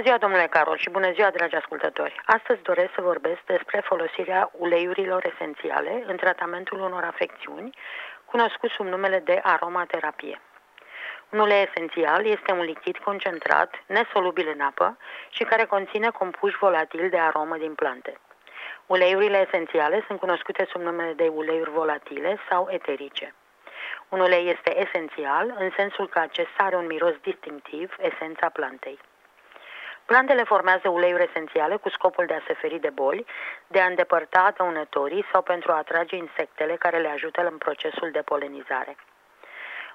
Bună ziua, domnule Carol, și bună ziua, dragi ascultători. Astăzi doresc să vorbesc despre folosirea uleiurilor esențiale în tratamentul unor afecțiuni, cunoscut sub numele de aromaterapie. Un ulei esențial este un lichid concentrat, nesolubil în apă și care conține compuși volatili de aromă din plante. Uleiurile esențiale sunt cunoscute sub numele de uleiuri volatile sau eterice. Un ulei este esențial în sensul că acesta are un miros distinctiv, esența plantei. Plantele formează uleiuri esențiale cu scopul de a se feri de boli, de a îndepărta dăunătorii sau pentru a atrage insectele care le ajută în procesul de polenizare.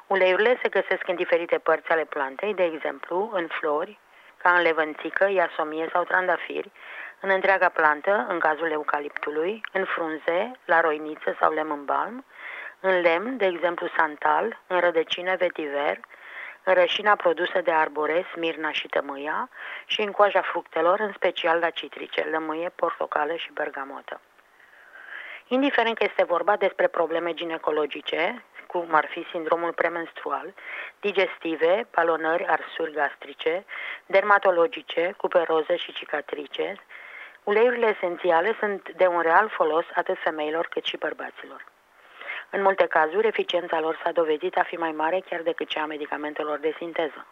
Uleiurile se găsesc în diferite părți ale plantei, de exemplu în flori, ca în levănțică, iasomie sau trandafiri, în întreaga plantă, în cazul eucaliptului, în frunze, la roiniță sau lemn balm, în lemn, de exemplu santal, în rădăcină vetiver, în rășina produsă de arbore, smirna și tămâia și în coaja fructelor, în special la citrice, lămâie, portocală și bergamotă. Indiferent că este vorba despre probleme ginecologice, cum ar fi sindromul premenstrual, digestive, palonări, arsuri gastrice, dermatologice, cuperoze și cicatrice, uleiurile esențiale sunt de un real folos atât femeilor cât și bărbaților. În multe cazuri, eficiența lor s-a dovedit a fi mai mare chiar decât cea a medicamentelor de sinteză.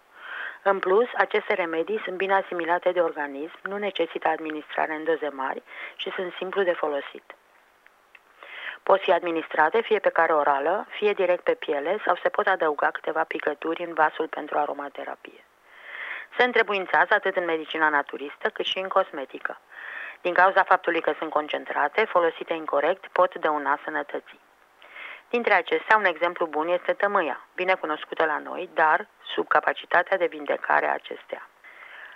În plus, aceste remedii sunt bine asimilate de organism, nu necesită administrare în doze mari și sunt simplu de folosit. Pot fi administrate fie pe care orală, fie direct pe piele sau se pot adăuga câteva picături în vasul pentru aromaterapie. Se întrebuințează atât în medicina naturistă cât și în cosmetică. Din cauza faptului că sunt concentrate, folosite incorrect, pot dăuna sănătății. Dintre acestea, un exemplu bun este tămâia, bine cunoscută la noi, dar sub capacitatea de vindecare a acestea.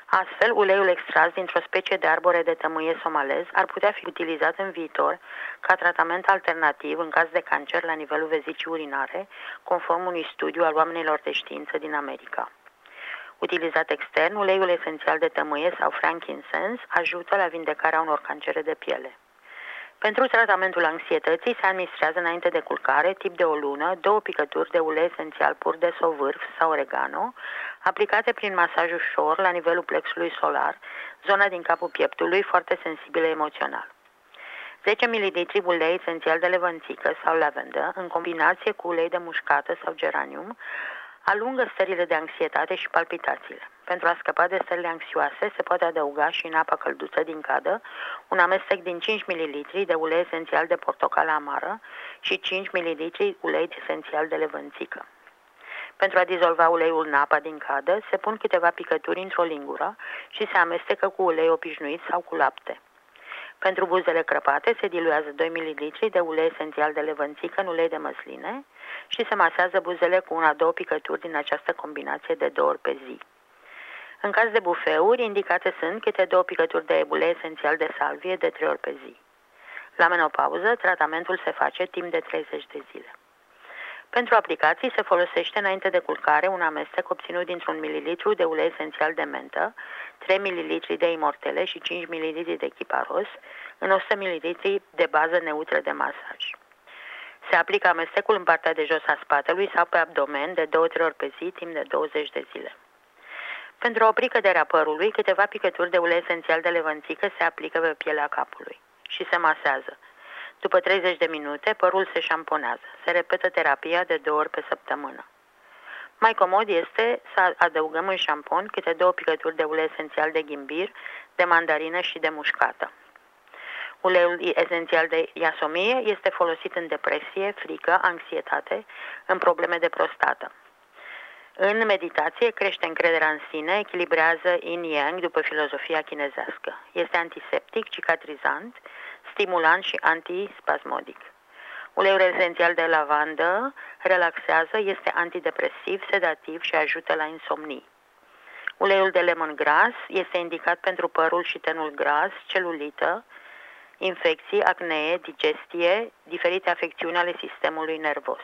Astfel, uleiul extras dintr-o specie de arbore de tămâie somalez ar putea fi utilizat în viitor ca tratament alternativ în caz de cancer la nivelul vezicii urinare, conform unui studiu al oamenilor de știință din America. Utilizat extern, uleiul esențial de tămâie sau frankincense ajută la vindecarea unor cancere de piele. Pentru tratamentul anxietății se administrează înainte de culcare, tip de o lună, două picături de ulei esențial pur de sovârf sau oregano, aplicate prin masaj ușor la nivelul plexului solar, zona din capul pieptului foarte sensibilă emoțional. 10 ml ulei esențial de levănțică sau lavendă, în combinație cu ulei de mușcată sau geranium, alungă stările de anxietate și palpitațiile. Pentru a scăpa de stările anxioase, se poate adăuga și în apa călduță din cadă un amestec din 5 ml de ulei esențial de portocală amară și 5 ml ulei esențial de levănțică. Pentru a dizolva uleiul în apa din cadă, se pun câteva picături într-o lingură și se amestecă cu ulei obișnuit sau cu lapte. Pentru buzele crăpate se diluează 2 ml de ulei esențial de levănțică în ulei de măsline și se masează buzele cu una-două picături din această combinație de două ori pe zi. În caz de bufeuri, indicate sunt câte două picături de ulei esențial de salvie de trei ori pe zi. La menopauză, tratamentul se face timp de 30 de zile. Pentru aplicații se folosește înainte de culcare un amestec obținut dintr-un mililitru de ulei esențial de mentă, 3 ml de imortele și 5 ml de chiparos, în 100 ml de bază neutră de masaj. Se aplică amestecul în partea de jos a spatelui sau pe abdomen de 2-3 ori pe zi timp de 20 de zile. Pentru a opri căderea părului, câteva picături de ulei esențial de levănțică se aplică pe pielea capului și se masează. După 30 de minute, părul se șamponează. Se repetă terapia de două ori pe săptămână. Mai comod este să adăugăm în șampon câte două picături de ulei esențial de ghimbir, de mandarină și de mușcată. Uleiul esențial de iasomie este folosit în depresie, frică, anxietate, în probleme de prostată. În meditație crește încrederea în sine, echilibrează yin-yang după filozofia chinezească. Este antiseptic, cicatrizant, stimulant și antispasmodic. Uleiul esențial de lavandă relaxează, este antidepresiv, sedativ și ajută la insomnii. Uleiul de lemon gras este indicat pentru părul și tenul gras, celulită, infecții, acnee, digestie, diferite afecțiuni ale sistemului nervos.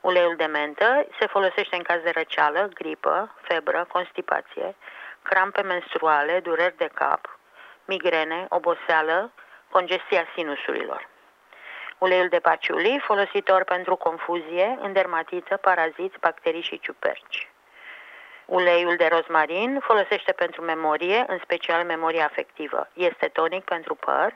Uleiul de mentă se folosește în caz de răceală, gripă, febră, constipație, crampe menstruale, dureri de cap, migrene, oboseală, congestia sinusurilor. Uleiul de paciuli, folositor pentru confuzie, în dermatită, paraziți, bacterii și ciuperci. Uleiul de rozmarin folosește pentru memorie, în special memorie afectivă. Este tonic pentru păr,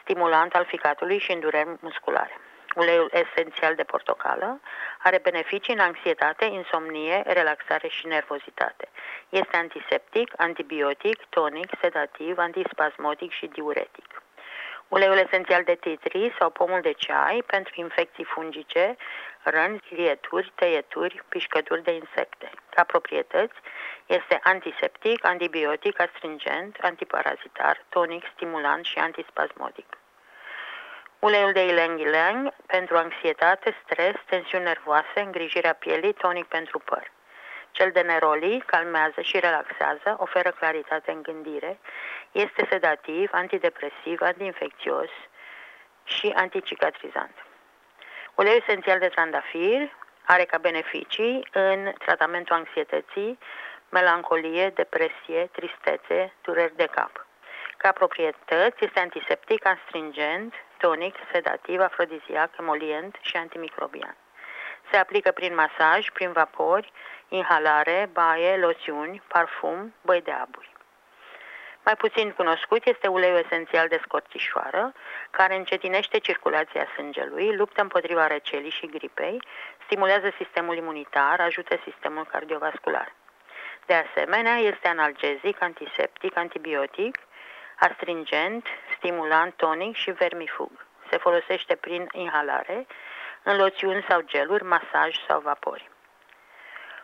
stimulant al ficatului și îndureri musculare. Uleiul esențial de portocală are beneficii în anxietate, insomnie, relaxare și nervozitate. Este antiseptic, antibiotic, tonic, sedativ, antispasmodic și diuretic. Uleiul esențial de titri sau pomul de ceai pentru infecții fungice, răni, lieturi, tăieturi, pișcături de insecte. Ca proprietăți, este antiseptic, antibiotic, astringent, antiparazitar, tonic, stimulant și antispasmodic. Uleiul de ilang-ilang pentru anxietate, stres, tensiuni nervoase, îngrijirea pielii, tonic pentru păr. Cel de neroli calmează și relaxează, oferă claritate în gândire, este sedativ, antidepresiv, antiinfecțios și anticicatrizant. Uleiul esențial de trandafir are ca beneficii în tratamentul anxietății, melancolie, depresie, tristețe, dureri de cap. Ca proprietăți este antiseptic, astringent, tonic, sedativ, afrodiziac, emolient și antimicrobian. Se aplică prin masaj, prin vapori, inhalare, baie, loțiuni, parfum, băi de aburi. Mai puțin cunoscut este uleiul esențial de scorțișoară, care încetinește circulația sângelui, luptă împotriva răcelii și gripei, stimulează sistemul imunitar, ajută sistemul cardiovascular. De asemenea, este analgezic, antiseptic, antibiotic, astringent, stimulant, tonic și vermifug. Se folosește prin inhalare, în loțiuni sau geluri, masaj sau vapori.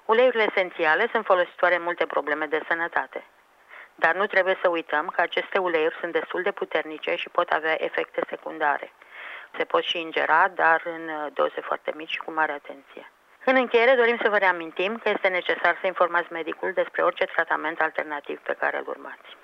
Uleiurile esențiale sunt folositoare în multe probleme de sănătate. Dar nu trebuie să uităm că aceste uleiuri sunt destul de puternice și pot avea efecte secundare. Se pot și ingera, dar în doze foarte mici și cu mare atenție. În încheiere, dorim să vă reamintim că este necesar să informați medicul despre orice tratament alternativ pe care îl urmați.